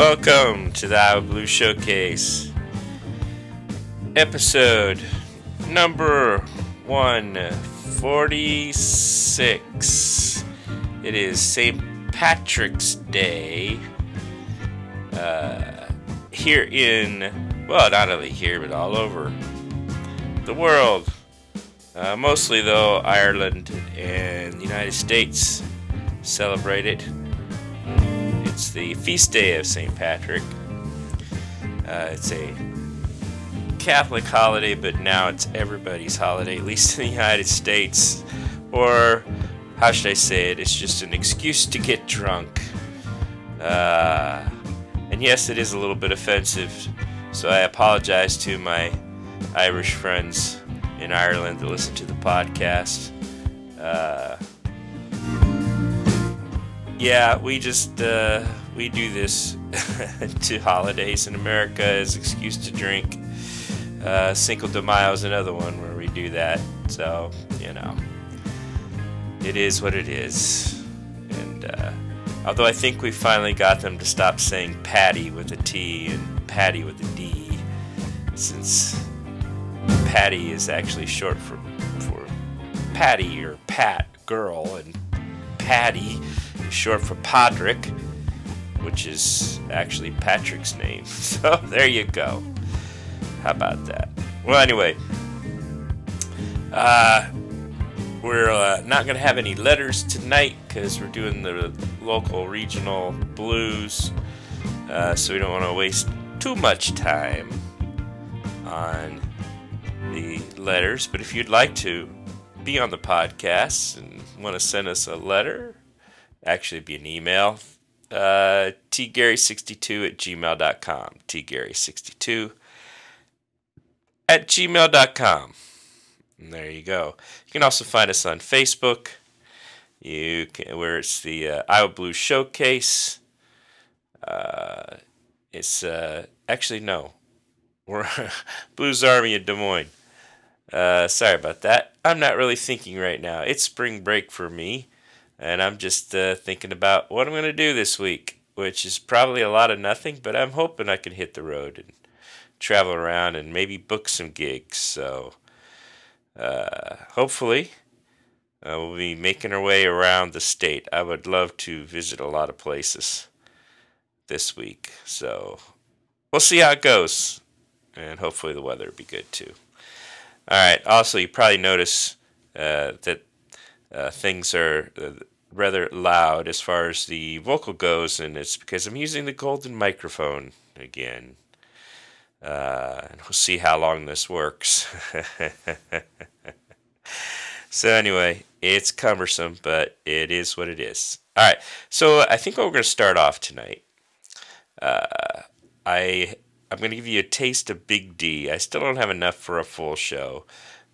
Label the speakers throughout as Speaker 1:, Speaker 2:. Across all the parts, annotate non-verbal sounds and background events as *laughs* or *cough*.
Speaker 1: Welcome to the Iowa Blues Showcase, episode number 146. It is St. Patrick's Day uh, here in, well, not only here, but all over the world. Uh, mostly, though, Ireland and the United States celebrate it. It's the feast day of St. Patrick. Uh, it's a Catholic holiday, but now it's everybody's holiday, at least in the United States. Or, how should I say it? It's just an excuse to get drunk. Uh, and yes, it is a little bit offensive, so I apologize to my Irish friends in Ireland that listen to the podcast. Uh, yeah, we just uh, we do this *laughs* to holidays in America as excuse to drink. Uh, Cinco de Mayo is another one where we do that. So you know, it is what it is. And uh, although I think we finally got them to stop saying Patty with a T and Patty with a D, since Patty is actually short for for Patty or Pat girl, and Patty short for Patrick, which is actually Patrick's name. *laughs* So there you go. How about that? Well, anyway, uh, we're uh, not going to have any letters tonight because we're doing the local regional blues, uh, so we don't want to waste too much time on the letters. But if you'd like to be on the podcast and want to send us a letter, actually be an email. Uh, tgary62 at gmail.com. tgary62 at gmail.com. And there you go. You can also find us on Facebook, you can, where it's the uh, Iowa Blues Showcase. Uh, it's uh, actually no, we're *laughs* Blues Army in Des Moines. Uh, sorry about that. I'm not really thinking right now. It's spring break for me and I'm just uh, thinking about what I'm going to do this week, which is probably a lot of nothing, but I'm hoping I can hit the road and travel around and maybe book some gigs. So uh, hopefully uh, we'll be making our way around the state. I would love to visit a lot of places this week. So we'll see how it goes, and hopefully the weather will be good too. All right. Also, you probably notice uh, that uh, things are uh, rather loud as far as the vocal goes, and it's because I'm using the golden microphone again. Uh, and we'll see how long this works. *laughs* so, anyway, it's cumbersome, but it is what it is. All right, so I think what we're going to start off tonight. Uh, I I'm going to give you a taste of Big D. I still don't have enough for a full show,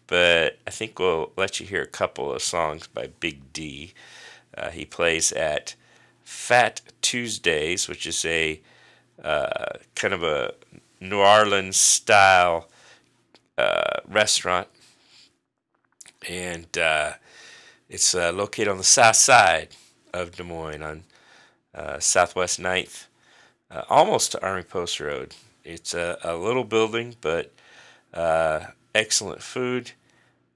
Speaker 1: but I think we'll let you hear a couple of songs by Big D. Uh, he plays at Fat Tuesdays, which is a uh, kind of a New Orleans style uh, restaurant, and uh, it's uh, located on the south side of Des Moines on uh, Southwest 9th, almost to Army Post Road. It's a, a little building, but excellent food.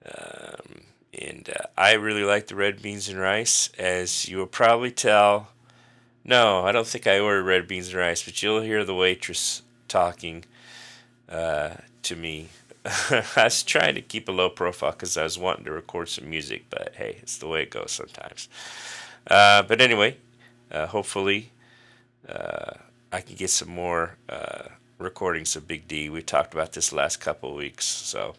Speaker 1: Um, and uh, I really like the red beans and rice, as you will probably tell. No, I don't think I ordered red beans and rice, but you'll hear the waitress talking uh, to me. *laughs* I was trying to keep a low profile because I was wanting to record some music, but hey, it's the way it goes sometimes. Uh, but anyway, uh, hopefully, uh, I can get some more uh, recordings of Big D. We talked about this last couple of weeks, so.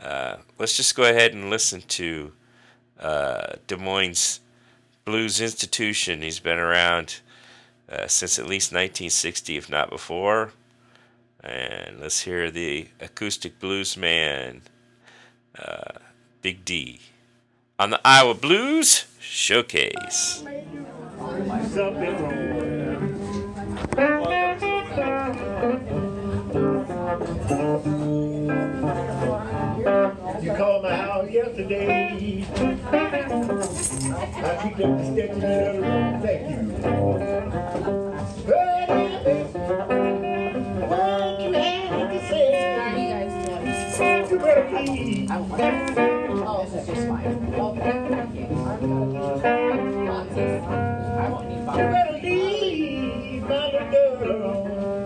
Speaker 1: Uh, let's just go ahead and listen to uh, Des Moines Blues Institution. He's been around uh, since at least 1960, if not before. And let's hear the acoustic blues man, uh, Big D, on the Iowa Blues Showcase.
Speaker 2: yesterday. I picked up the steps in the other. Thank you. But what
Speaker 3: you had to
Speaker 4: say, you better please. I want Oh, that's just fine. Okay. I won't need
Speaker 3: You better leave, little girl.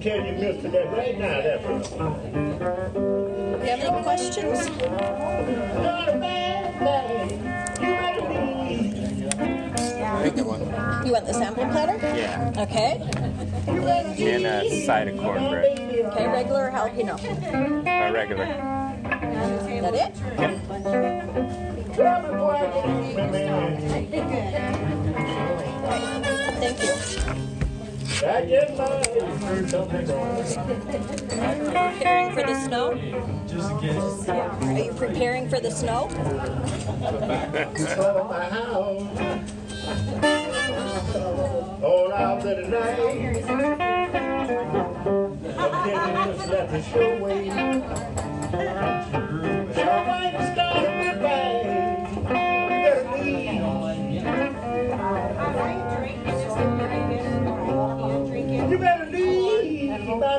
Speaker 5: tell you,
Speaker 3: mister, that right now, that's
Speaker 6: right. You have any questions?
Speaker 3: You
Speaker 1: one.
Speaker 6: You want the sample platter?
Speaker 1: Yeah.
Speaker 6: Okay.
Speaker 1: And a side of cornbread.
Speaker 6: Okay, regular or jalapeno?
Speaker 1: Uh, regular.
Speaker 6: That it?
Speaker 3: Yeah.
Speaker 6: Thank you. Preparing for the snow? Just. Are you preparing for the snow?
Speaker 3: All out the night. Just let the show wait.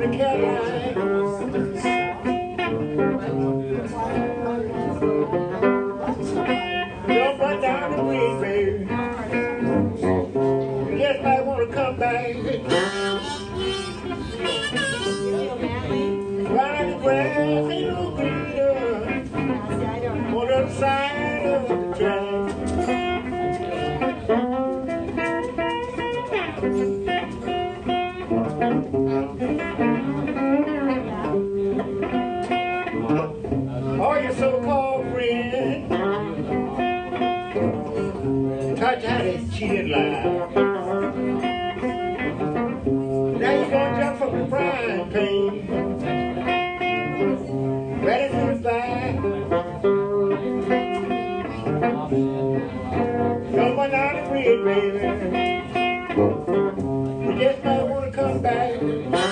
Speaker 3: the cat. Come back.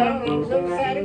Speaker 3: Down on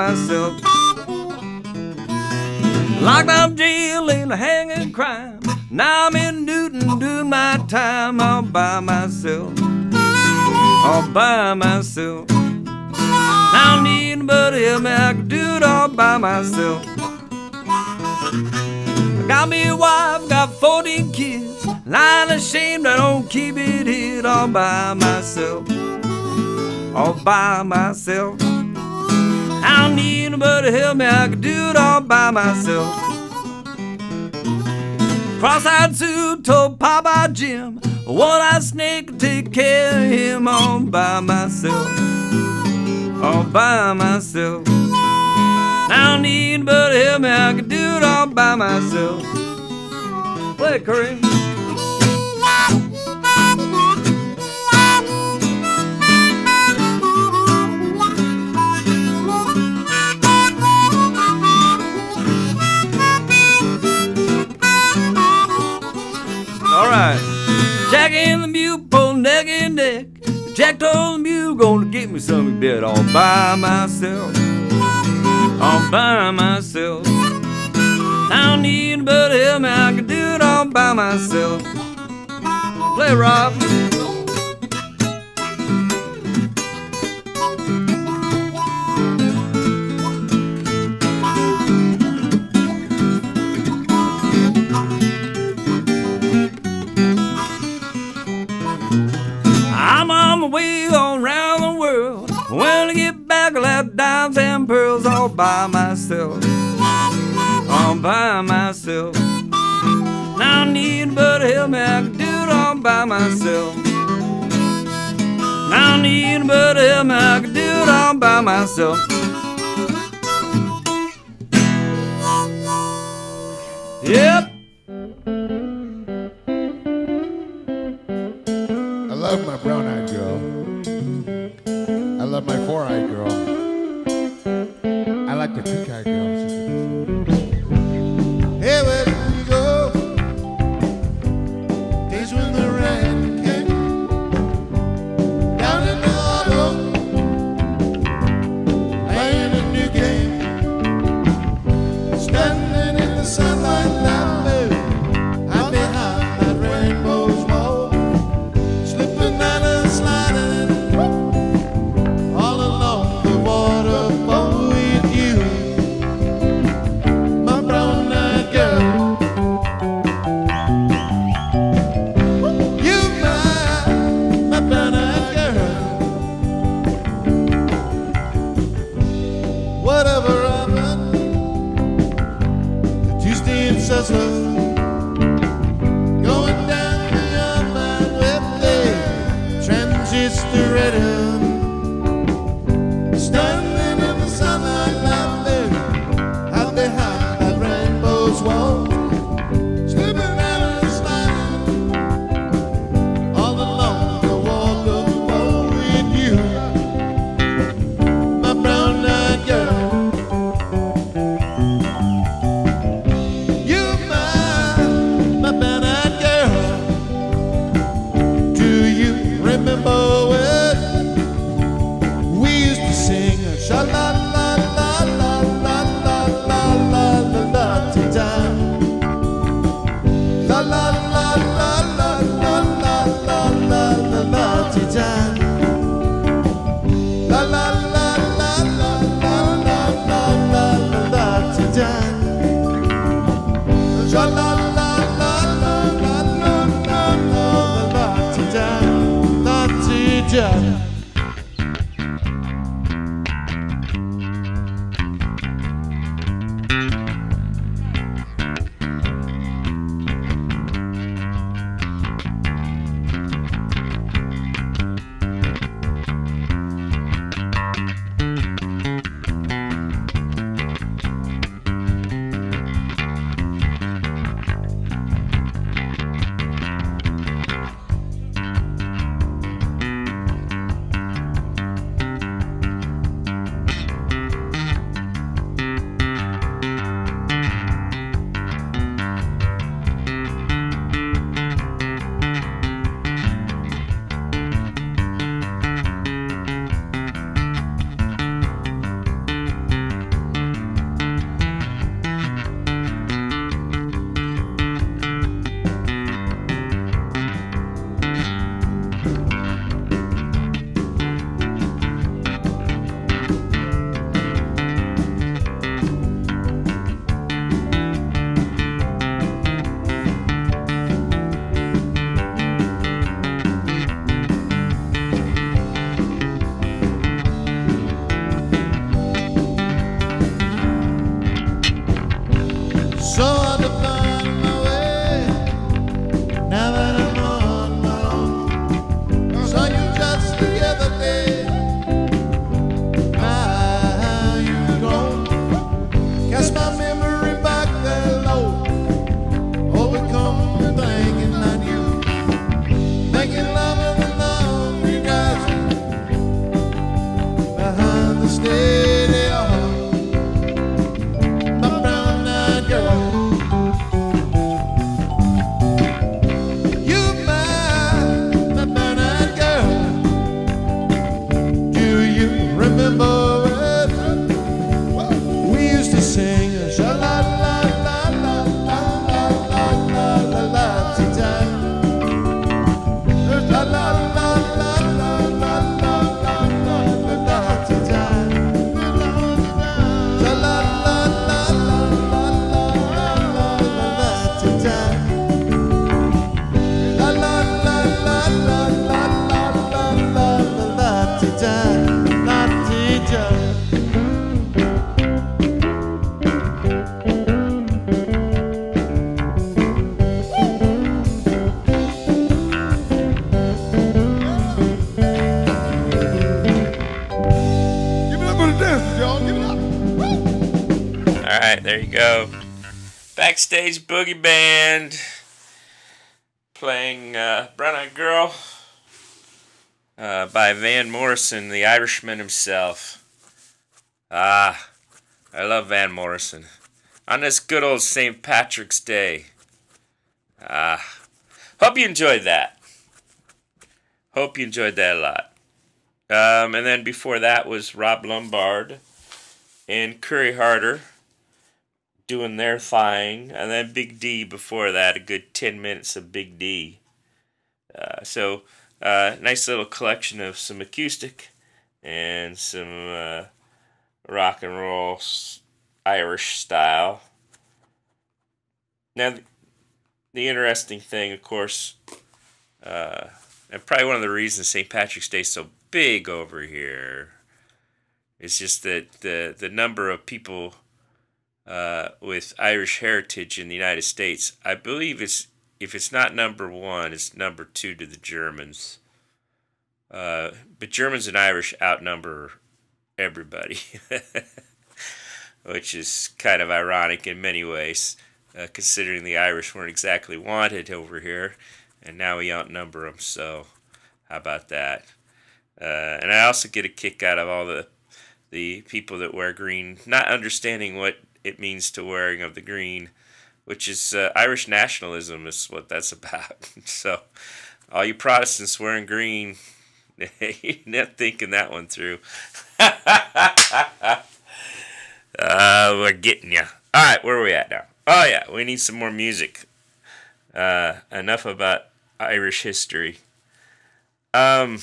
Speaker 7: myself. Locked out jail in a hanging crime. Now I'm in Newton doing my time all by myself. All by myself. I don't need anybody help me, I can do it all by myself. I got me a wife, got 14 kids, and I ain't ashamed I don't keep it hid all by myself. All by myself. I don't need nobody to help me, I can do it all by myself. Cross-eyed Sue told Papa Jim, one-eyed snake can take care of him all by myself all by myself. I don't need nobody to help me, I can do it all by myself. Play it. Right. Jack and the mule pull neck and neck. Jack told the mule gonna get me some bit all by myself. All by myself. I don't need anybody to help me, I can do it all by myself. Play Rob. them pearls all by myself. All by myself. Now I need but help me, I can do it all by myself. Now I need but help me, I can do it all by myself.
Speaker 8: Yep. La la there you
Speaker 1: go. Backstage Boogie Band playing uh, Brown Eyed Girl. uh, by Van Morrison, the Irishman himself. Ah, I love Van Morrison. On this good old St. Patrick's Day. Ah, hope you enjoyed that. Hope you enjoyed that a lot. Um, and then before that was Rob Lumbard and Curry Harter doing their thing, and then Big D before that, a good 10 minutes of Big D. Uh, so, uh, nice little collection of some acoustic and some uh, rock and roll Irish style. Now, the interesting thing, of course, uh, and probably one of the reasons St. Patrick's Day is so big over here is just that the the number of people uh, with Irish heritage in the United States, I believe it's if it's not number one, it's number two to the Germans. Uh, but Germans and Irish outnumber everybody, *laughs* which is kind of ironic in many ways, uh, considering the Irish weren't exactly wanted over here, and now we outnumber them. So, how about that? Uh, and I also get a kick out of all the the people that wear green, not understanding what it means to wearing of the green, which is uh, Irish nationalism is what that's *laughs* about. so, all you Protestants wearing green, *laughs* you're not thinking that one through. *laughs* uh, we're getting you. All right, where are we at now? Oh yeah, we need some more music. Uh, enough about Irish history. Um,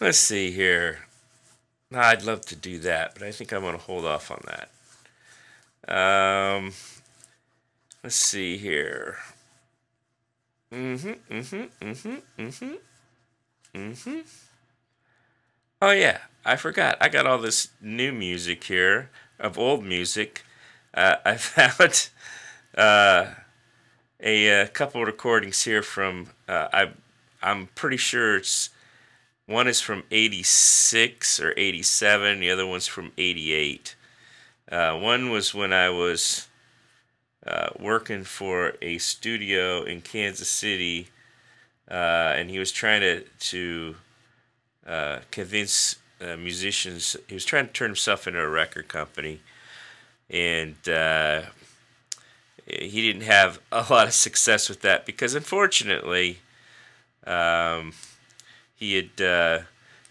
Speaker 1: let's see here. I'd love to do that, but I think I'm going to hold off on that. Um, let's see here. Mm-hmm, mm-hmm, mm-hmm, mm-hmm, mm-hmm. Oh yeah, I forgot. I got all this new music here of old music. Uh, *laughs* I found uh, a, uh couple recordings here from. Uh, I I'm pretty sure it's one is from 86 or 87, the other one's from 88. Uh, one was when I was uh, working for a studio in Kansas City, uh, and he was trying to, to uh, convince uh, musicians, he was trying to turn himself into a record company, and uh, he didn't have a lot of success with that because, unfortunately, um, he had uh,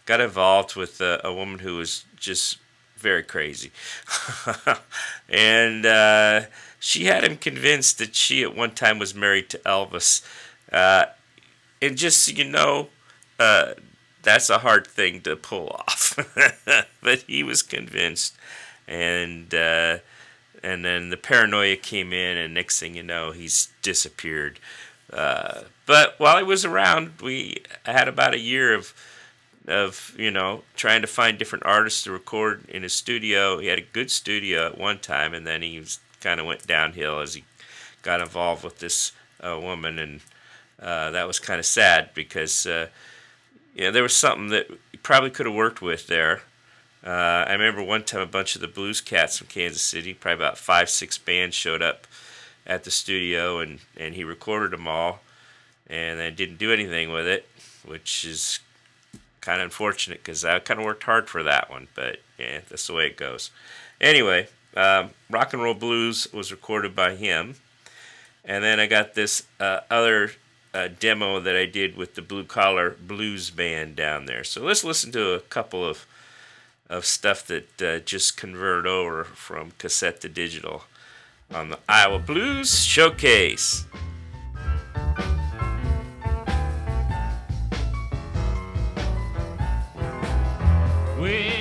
Speaker 1: got involved with a, a, woman who was just very crazy. *laughs* and uh, she had him convinced that she at one time was married to Elvis. Uh, and just so you know, uh, that's a hard thing to pull *laughs* off. but he was convinced. And uh, and then the paranoia came in, and next thing you know, he's disappeared. Uh, but while he was around, we had about a year of of you know trying to find different artists to record in his studio. He had a good studio at one time, and then he kind of went downhill as he got involved with this uh, woman, and uh, that was kind of sad because uh, you know there was something that he probably could have worked with there. Uh, I remember one time a bunch of the blues cats from Kansas City, probably about five six bands showed up at the studio, and and he recorded them all and then didn't do anything with it, which is kind of unfortunate because I kind of worked hard for that one, but yeah, that's the way it goes. Anyway, um, Rock and Roll Blues was recorded by him, and then I got this uh, other uh, demo that I did with the Blue Collar Blues Band down there. So let's listen to a couple of of stuff that uh, just converted over from cassette to digital on the Iowa Blues Showcase.
Speaker 9: Well,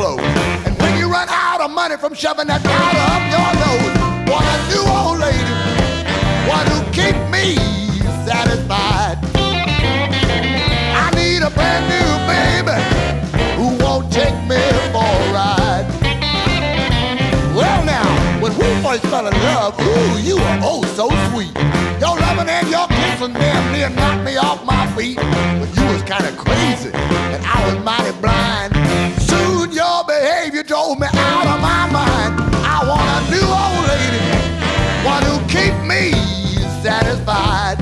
Speaker 10: clothes. And when you run out of money from shoving that powder up your nose, want a new old lady, one who keep me satisfied. I need a brand new baby who won't take me for a ride. Well now, when we first fell in love, ooh, you were oh so sweet. Your loving and your kissing damn near knocked me off my feet. But you was kind of crazy, and I was mighty blind. Drove me out of my mind. I want a new old lady, one who keep me satisfied.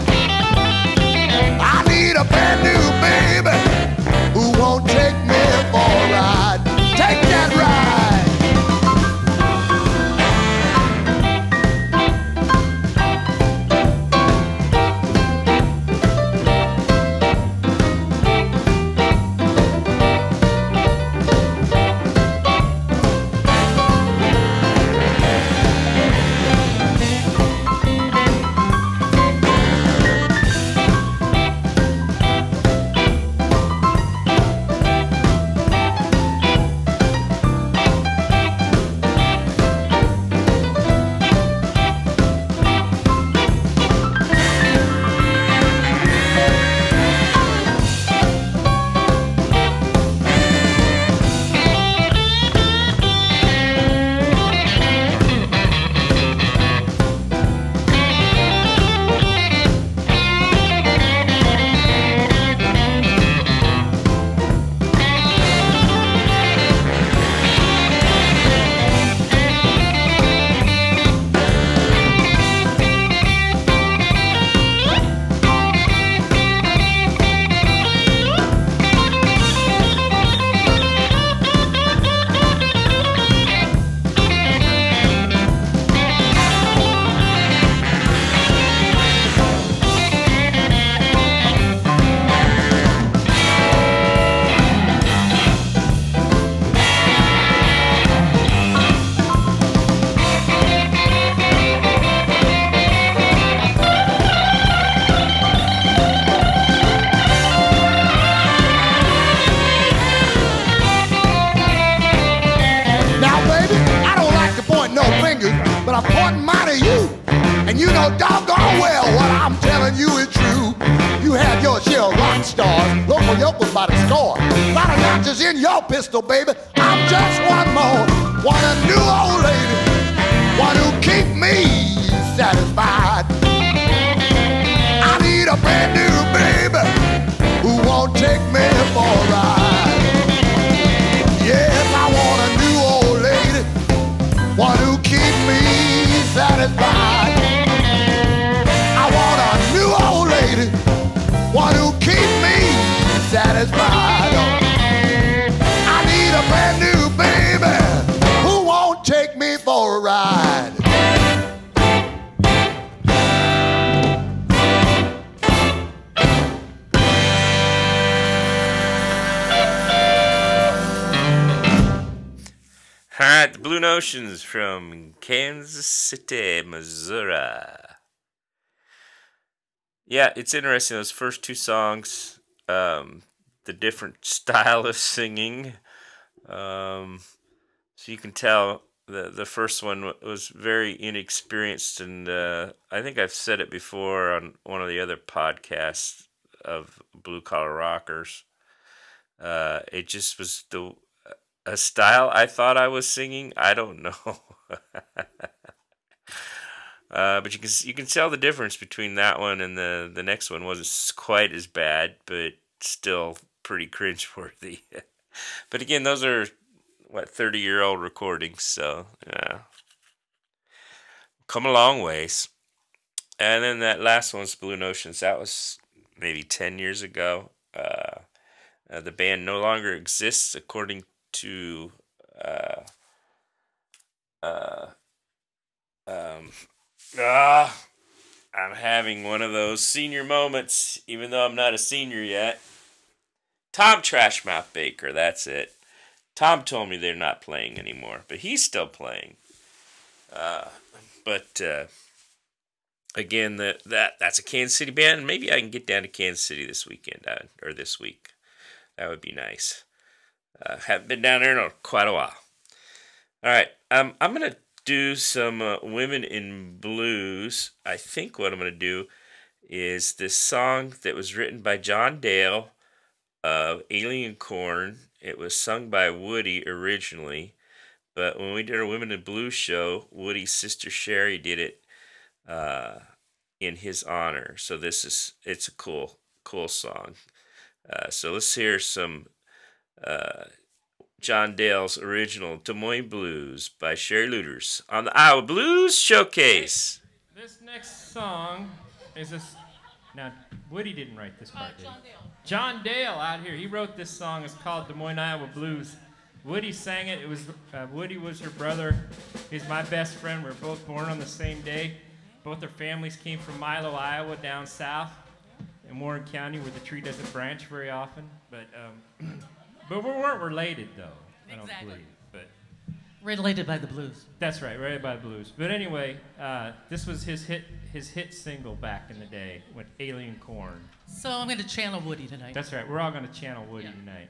Speaker 10: I need a brand new baby pistol, baby.
Speaker 1: City, Missouri. Yeah, it's interesting. Those first two songs, um, the different *laughs* style of singing. Um, so you can tell the the first one was very inexperienced, and uh, I think I've said it before on one of the other podcasts of Blue Collar Rockers. Uh, it just was the a style I thought I was singing. I don't *laughs* know. Uh, but you can you can tell the difference between that one and the the next one wasn't quite as bad, but still pretty cringeworthy. *laughs* but again, those are what thirty year old recordings, so yeah, come a long ways. And then that last one's Blue Notions. That was maybe ten years ago. Uh, uh, the band no longer exists, according to uh, uh, um, ah, I'm having one of those senior moments, even though I'm not a senior yet. Tom Trashmouth Baker, that's it. Tom told me they're not playing anymore, but he's still playing. Uh, but uh, again, the, that that's a Kansas City band. Maybe I can get down to Kansas City this weekend uh, or this week. That would be nice. Uh, haven't been down there in quite a while. All right, um, I'm gonna do some uh, women in blues. I think what I'm gonna do is this song that was written by John Dale of Alien Corn. It was sung by Woody originally, but when we did our Women in Blues show, Woody's sister Sherry did it uh, in his honor. So this is it's a cool cool song. Uh, so let's hear some uh, John Dale's original Des Moines Blues by Sherry Lueders on the Iowa Blues Showcase.
Speaker 11: This next song is this. Now, Woody didn't write this part, did he? John Dale out here. He wrote this song. It's called Des Moines, Iowa Blues. Woody sang it. It was uh, Woody was her brother. He's my best friend. We're both born on the same day. Both our families came from Milo, Iowa, down south in Warren County, where the tree doesn't branch very often. But um, *clears throat* but we weren't related though. I don't
Speaker 12: Exactly.
Speaker 11: believe. But
Speaker 12: Related by the blues.
Speaker 11: that's right, right by the blues. But anyway, uh, this was his hit his hit single back in the day with Alien Corn.
Speaker 12: So I'm going to channel Woody tonight.
Speaker 11: That's right. We're all going to channel Woody
Speaker 12: Yeah.
Speaker 11: tonight.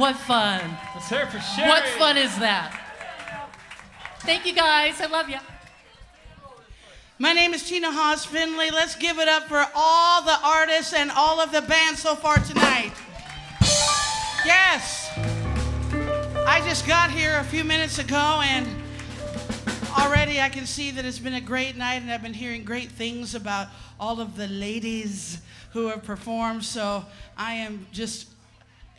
Speaker 12: What fun.
Speaker 11: Let's hear for Sherry.
Speaker 12: What fun is that? Thank you guys. I love you.
Speaker 13: My name is Tina Haas Finley. Let's give it up for all the artists and all of the bands so far tonight. Yes. I just got here a few minutes ago and already I can see that it's been a great night and I've been hearing great things about all of the ladies who have performed. So I am just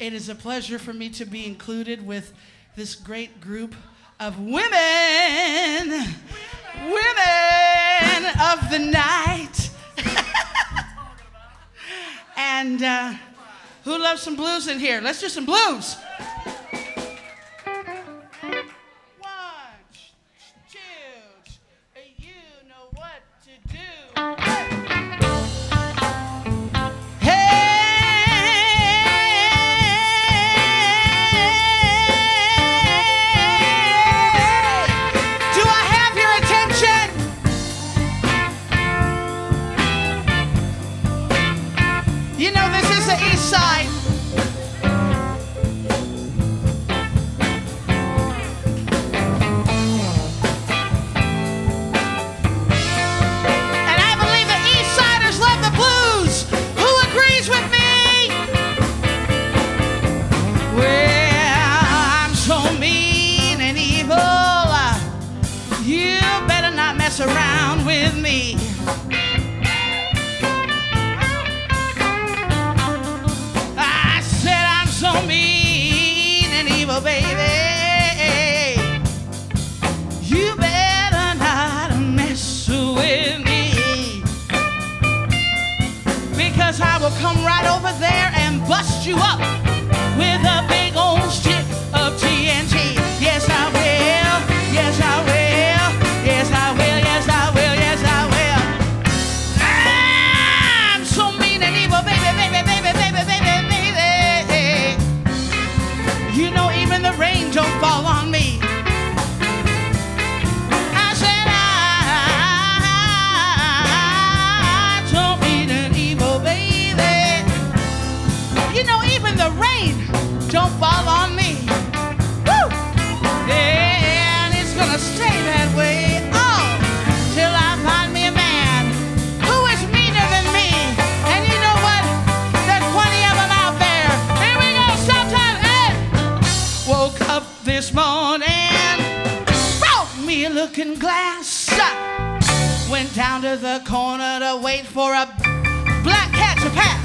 Speaker 13: it is a pleasure for me to be included with this great group of women, women, women of the night. *laughs* and uh, who loves some blues in here? Let's do some blues. come right over there and bust you up. looking glass. Went down to the corner to wait for a black cat to pass.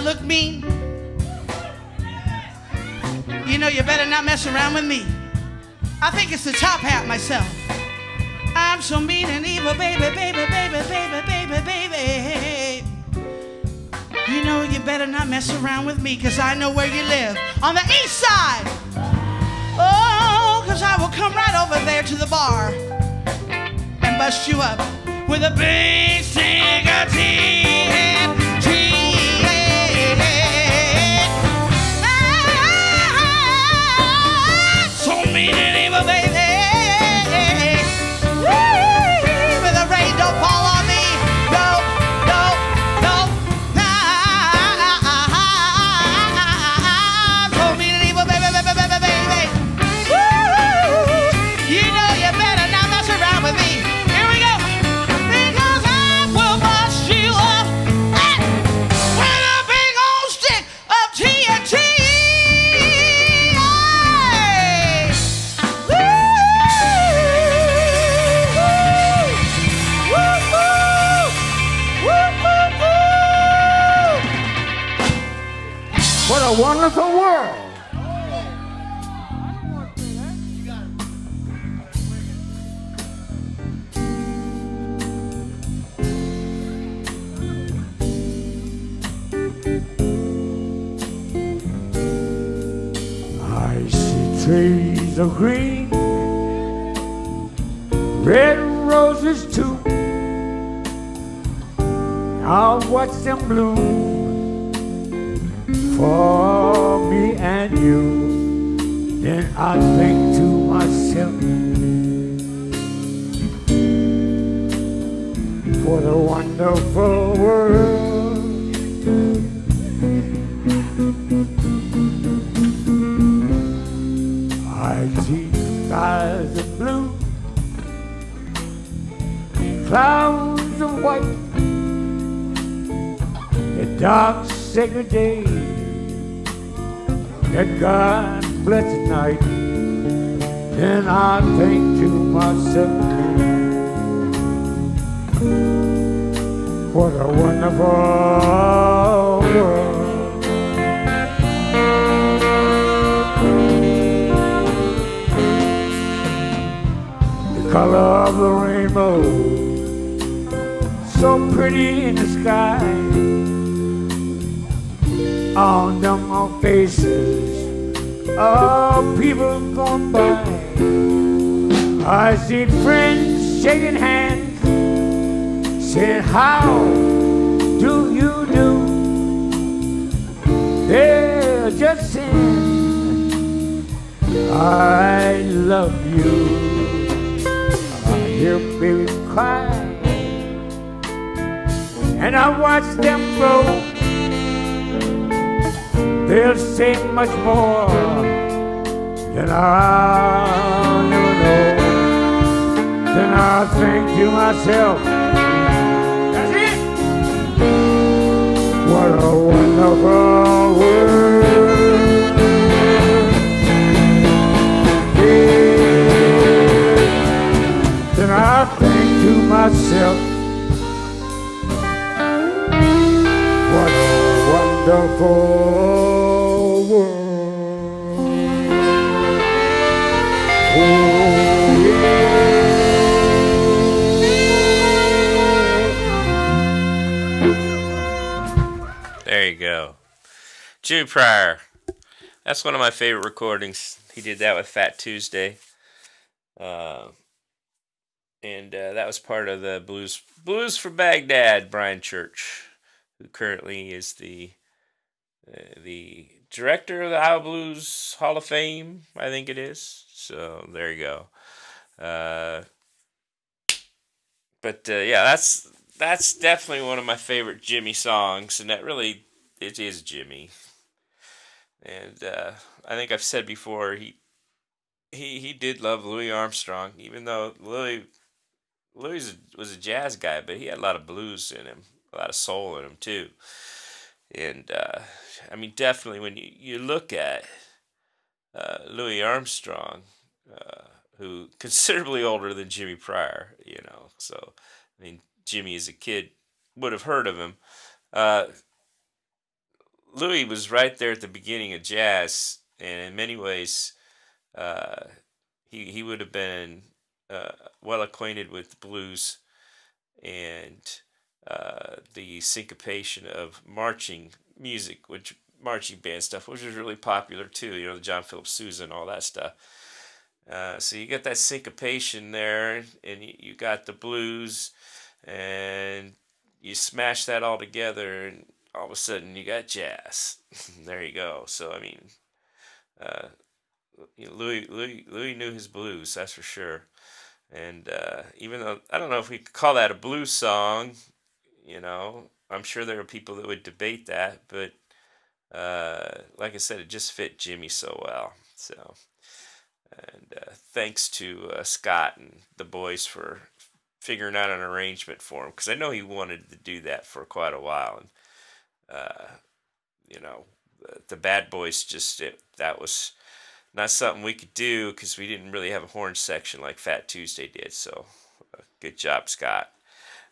Speaker 13: I look mean? You know you better not mess around with me. I think it's the top hat myself. I'm so mean and evil, baby, baby, baby, baby, baby, baby. You know you better not mess around with me, cause I know where you live. On the east side. Oh, cause I will come right over there to the bar and bust you up with a big of TNT. A
Speaker 2: wonderful world. I see trees of green, red roses too. I'll watch them bloom for you. Then I think to myself, what a wonderful world. I see skies of blue, clouds of white, the dark sacred day, that God blessed night. Then I think to myself, what a wonderful world. The color of the rainbow, so pretty in the sky. On them all faces of people going by. I see friends shaking hands, saying, How do you do? They're just saying, I love you. I hear babies cry, and I watch them grow. They'll say much more than I'll never know. Then I think to myself, that's it. What a wonderful world. Yeah. Then I think to myself, what a wonderful
Speaker 1: There you go. Jimmy Pryor. That's one of my favorite recordings. He did that with Fat Tuesday. Uh, and uh, that was part of the Blues Blues for Baghdad, Brian Church, who currently is the uh, the director of the Iowa Blues Hall of Fame, I think it is. So there you go. Uh, but uh, yeah, that's that's definitely one of my favorite Jimmy songs, and that really it is Jimmy. And uh, I think I've said before he he he did love Louis Armstrong, even though Louis Louis was a jazz guy, but he had a lot of blues in him, a lot of soul in him too. And uh, I mean, definitely when you, you look at uh, Louis Armstrong, uh, who considerably older than Jimmy Pryor, you know, so I mean, Jimmy as a kid would have heard of him, Uh, Louis was right there at the beginning of jazz, and in many ways, uh, he he would have been uh, well acquainted with blues and uh, the syncopation of marching music, which marching band stuff, which was really popular too. You know, the John Philip Sousa and all that stuff. Uh, so you get that syncopation there, and you, you got the blues, and you smash that all together, and all of a sudden you got jazz. *laughs* there you go. So I mean, uh, you know, Louis Louis Louis knew his blues, that's for sure. And uh, even though I don't know if we could call that a blues song, you know, I'm sure there are people that would debate that, but uh, like I said, it just fit Jimmy so well. So, and uh, thanks to uh, Scott and the boys for figuring out an arrangement for him because I know he wanted to do that for quite a while, and uh, you know, the, the Bad Boys just it, that was not something we could do because we didn't really have a horn section like Fat Tuesday did. So, uh, good job, Scott.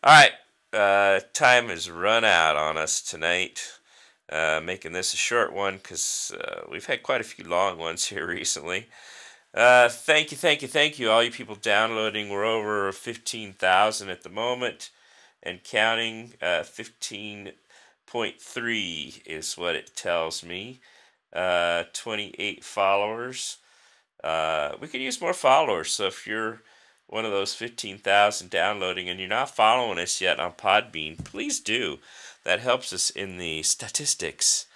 Speaker 1: All right, uh, time has run out on us tonight. Uh, making this a short one because uh, we've had quite a few long ones here *laughs* recently. Uh, thank you, thank you, thank you, all you people downloading. We're over 15,000 at the moment and counting. Uh, 15.3 is what it tells me. Uh, 28 followers. Uh, we could use more followers. So if you're one of those 15,000 downloading and you're not following us yet on Podbean, please do. That helps us in the statistics,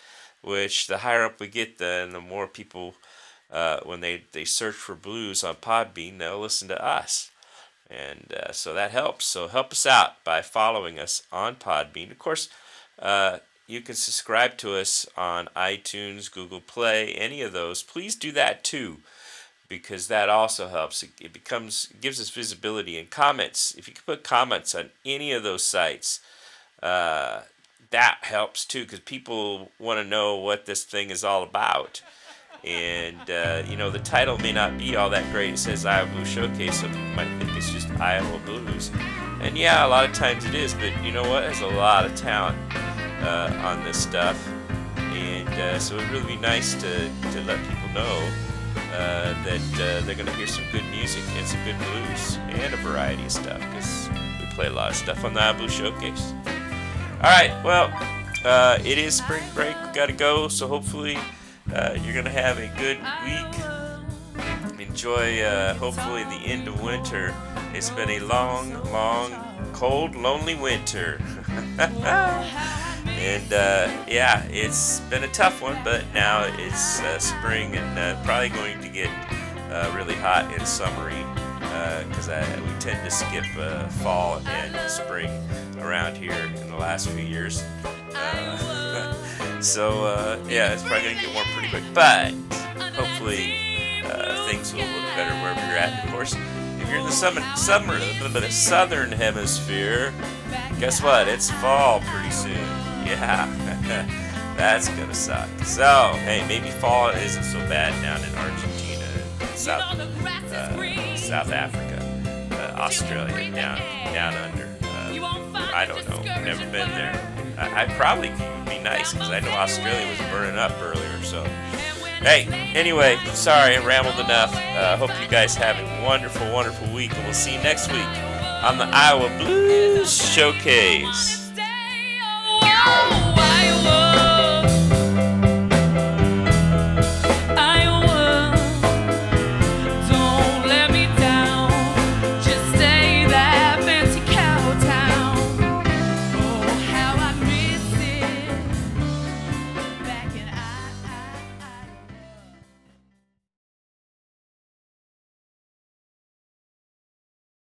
Speaker 1: which the higher up we get, then the more people, uh, when they, they search for blues on Podbean, they'll listen to us. And uh, so that helps. So help us out by following us on Podbean. Of course, uh, you can subscribe to us on iTunes, Google Play, any of those. Please do that too because that also helps. It, becomes gives us visibility and comments. If you can put comments on any of those sites, uh, that helps too because people want to know what this thing is all about. And uh, you know the title may not be all that great. It says Iowa Blues Showcase, so people might think it's just Iowa Blues. And yeah, a lot of times it is, but you know what? There's a lot of talent uh, on this stuff, and uh, so it would really be nice to, to let people know uh, that uh, they're going to hear some good music and some good blues and a variety of stuff because we play a lot of stuff on the Iowa Blues Showcase. All right, well, uh, it is spring break. We got to go, so hopefully uh, you're going to have a good week. Enjoy, uh, hopefully, the end of winter. It's been a long, long, cold, lonely winter. *laughs* and uh, yeah, it's been a tough one, but now it's uh, spring and uh, probably going to get really hot and summery because we tend to skip fall and spring around here in the last few years. Uh, so yeah, it's probably going to get warm pretty quick, but hopefully things will look better wherever you're at. Of course, if you're in the summer, summer, the southern hemisphere, guess what? It's fall pretty soon. Yeah, *laughs* that's gonna suck. So, hey, maybe fall isn't so bad down in Argentina, South, uh, South Africa, uh, Australia, down down under. Uh, I don't know. Never been there. I, I probably would be nice because I know Australia was burning up earlier. So, hey, anyway, sorry I rambled enough. I uh, hope you guys have a wonderful, wonderful week, and we'll see you next week on the Iowa Blues Showcase.